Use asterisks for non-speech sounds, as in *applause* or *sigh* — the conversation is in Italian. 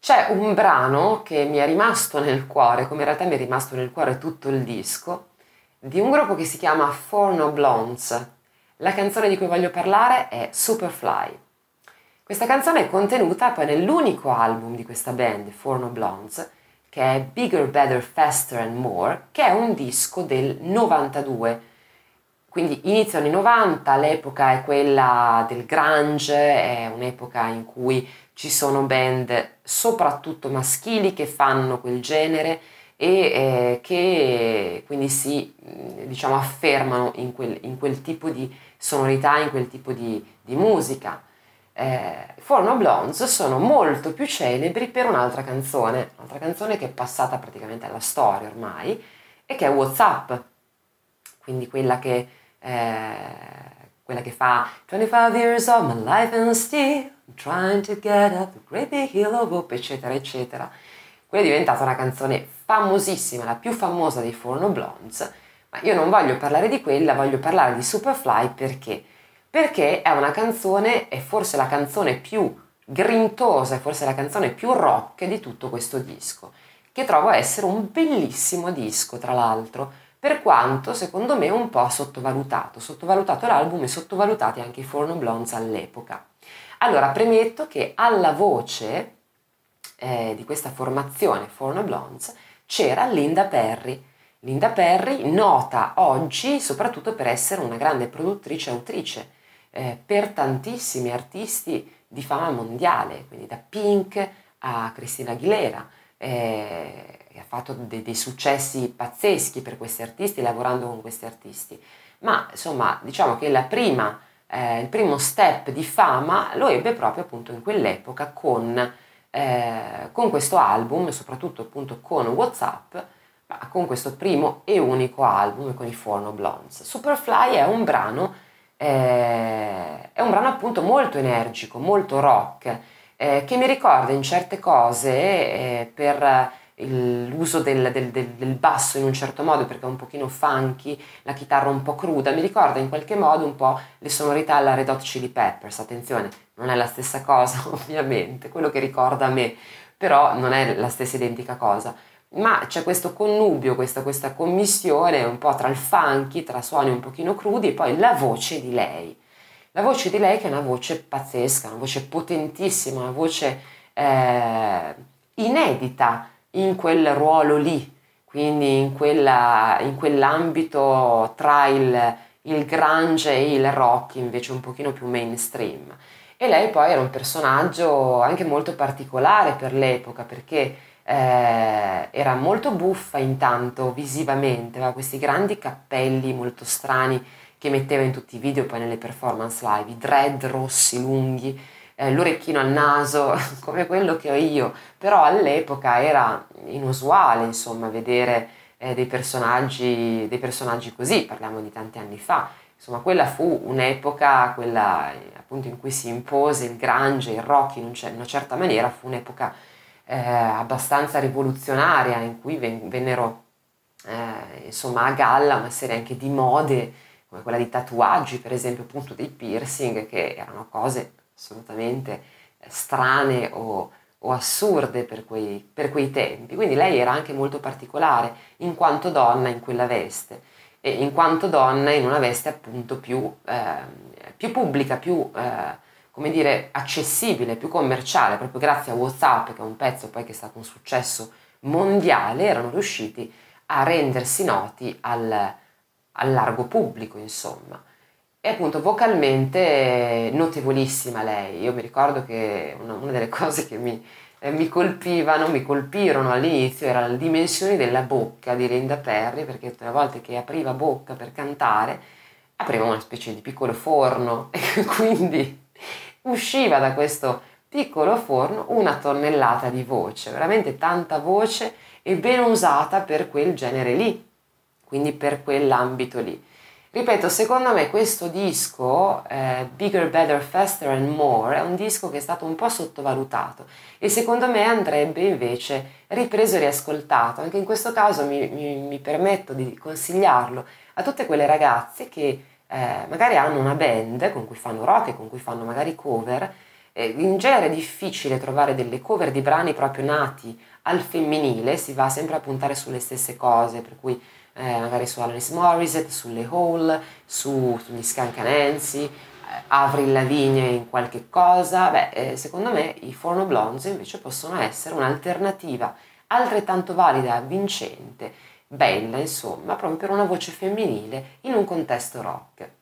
c'è un brano che mi è rimasto nel cuore, come in realtà mi è rimasto nel cuore tutto il disco, di un gruppo che si chiama Four No Blondes. La canzone di cui voglio parlare è Superfly. Questa canzone è contenuta poi nell'unico album di questa band, Four No Blondes, che è Bigger, Better, Faster and More, che è un disco del 92. Quindi inizio anni 90, l'epoca è quella del grunge, è un'epoca in cui ci sono band soprattutto maschili che fanno quel genere e eh, che quindi si diciamo, affermano in quel, in quel, tipo di sonorità, in quel tipo di, di musica. Eh, Four No Blondes sono molto più celebri per un'altra canzone, un'altra canzone che è passata praticamente alla storia ormai e che è What's quindi quella che, eh, quella che fa 25 years of my life and still trying to get up the great big hill of hope, eccetera, eccetera. Quella è diventata una canzone famosissima, la più famosa dei Forno Blondes, ma io non voglio parlare di quella, voglio parlare di Superfly perché? Perché è una canzone, è forse la canzone più grintosa, è forse la canzone più rock di tutto questo disco, che trovo essere un bellissimo disco, tra l'altro, per quanto secondo me un po' sottovalutato, sottovalutato l'album e sottovalutati anche i Forno Blondes all'epoca. Allora, premetto che alla voce eh, di questa formazione Forno Blondes c'era Linda Perry. Linda Perry, nota oggi soprattutto per essere una grande produttrice e autrice eh, per tantissimi artisti di fama mondiale, quindi da Pink a Cristina Aguilera. Eh, ha fatto de- dei successi pazzeschi per questi artisti lavorando con questi artisti. Ma insomma, diciamo che la prima eh, il primo step di fama lo ebbe proprio appunto in quell'epoca con, eh, con questo album, soprattutto appunto con Whatsapp, ma con questo primo e unico album con i Forno Blondes. Superfly è un brano, eh, è un brano appunto molto energico, molto rock, eh, che mi ricorda in certe cose eh, l'uso del, del, del, del, basso in un certo modo perché è un pochino funky, la chitarra un po' cruda, mi ricorda in qualche modo un po' le sonorità alla Red Hot Chili Peppers, attenzione, non è la stessa cosa *laughs* ovviamente, quello che ricorda a me, però non è la stessa identica cosa, ma c'è questo connubio, questa, questa commissione un po' tra il funky, tra suoni un pochino crudi e poi la voce di lei. La voce di lei che è una voce pazzesca, una voce potentissima, una voce eh, inedita, in quel ruolo lì, quindi in, quella, in quell'ambito tra il, il grunge e il rock invece un pochino più mainstream. E lei poi era un personaggio anche molto particolare per l'epoca perché eh, era molto buffa intanto visivamente, aveva questi grandi cappelli molto strani che metteva in tutti i video poi nelle performance live, i dread rossi lunghi eh, l'orecchino al naso *laughs* come quello che ho io, però all'epoca era inusuale insomma vedere eh, dei, personaggi, dei personaggi così, parliamo di tanti anni fa. Insomma, quella fu un'epoca, quella appunto in cui si impose il grunge, il rock in, in una certa maniera, fu un'epoca eh, abbastanza rivoluzionaria in cui ven- vennero eh, insomma a galla una serie anche di mode come quella di tatuaggi, per esempio appunto dei piercing, che erano cose assolutamente eh, strane o, o assurde per quei, per quei, tempi. Quindi lei era anche molto particolare in quanto donna in quella veste e in quanto donna in una veste appunto più, eh, più pubblica, più eh, come dire accessibile, più commerciale, proprio grazie a Whatsapp che è un pezzo poi che è stato un successo mondiale, erano riusciti a rendersi noti al, al largo pubblico, insomma. E appunto vocalmente notevolissima lei. Io mi ricordo che una, una delle cose che mi, eh, mi, colpivano, mi colpirono all'inizio era le dimensioni della bocca di Linda Perry, perché tutte le volte che apriva bocca per cantare, apriva una specie di piccolo forno *laughs* e quindi usciva da questo piccolo forno una tonnellata di voce, veramente tanta voce e ben usata per quel genere lì, quindi per quell'ambito lì. Ripeto, secondo me questo disco, eh, Bigger, Better, Faster and More, è un disco che è stato un po' sottovalutato e secondo me andrebbe invece ripreso e riascoltato. Anche in questo caso mi, mi, mi permetto di consigliarlo a tutte quelle ragazze che eh, magari hanno una band con cui fanno rock e con cui fanno magari cover Eh, in genere è difficile trovare delle cover di brani proprio nati al femminile, si va sempre a puntare sulle stesse cose, per cui eh, magari su Alanis Morissette, sulle Hall, su, sugli Skank eh, Avril Lavigne in qualche cosa, beh, eh, secondo me i Forno Blondes invece possono essere un'alternativa altrettanto valida, vincente, bella, insomma, proprio per una voce femminile in un contesto rock.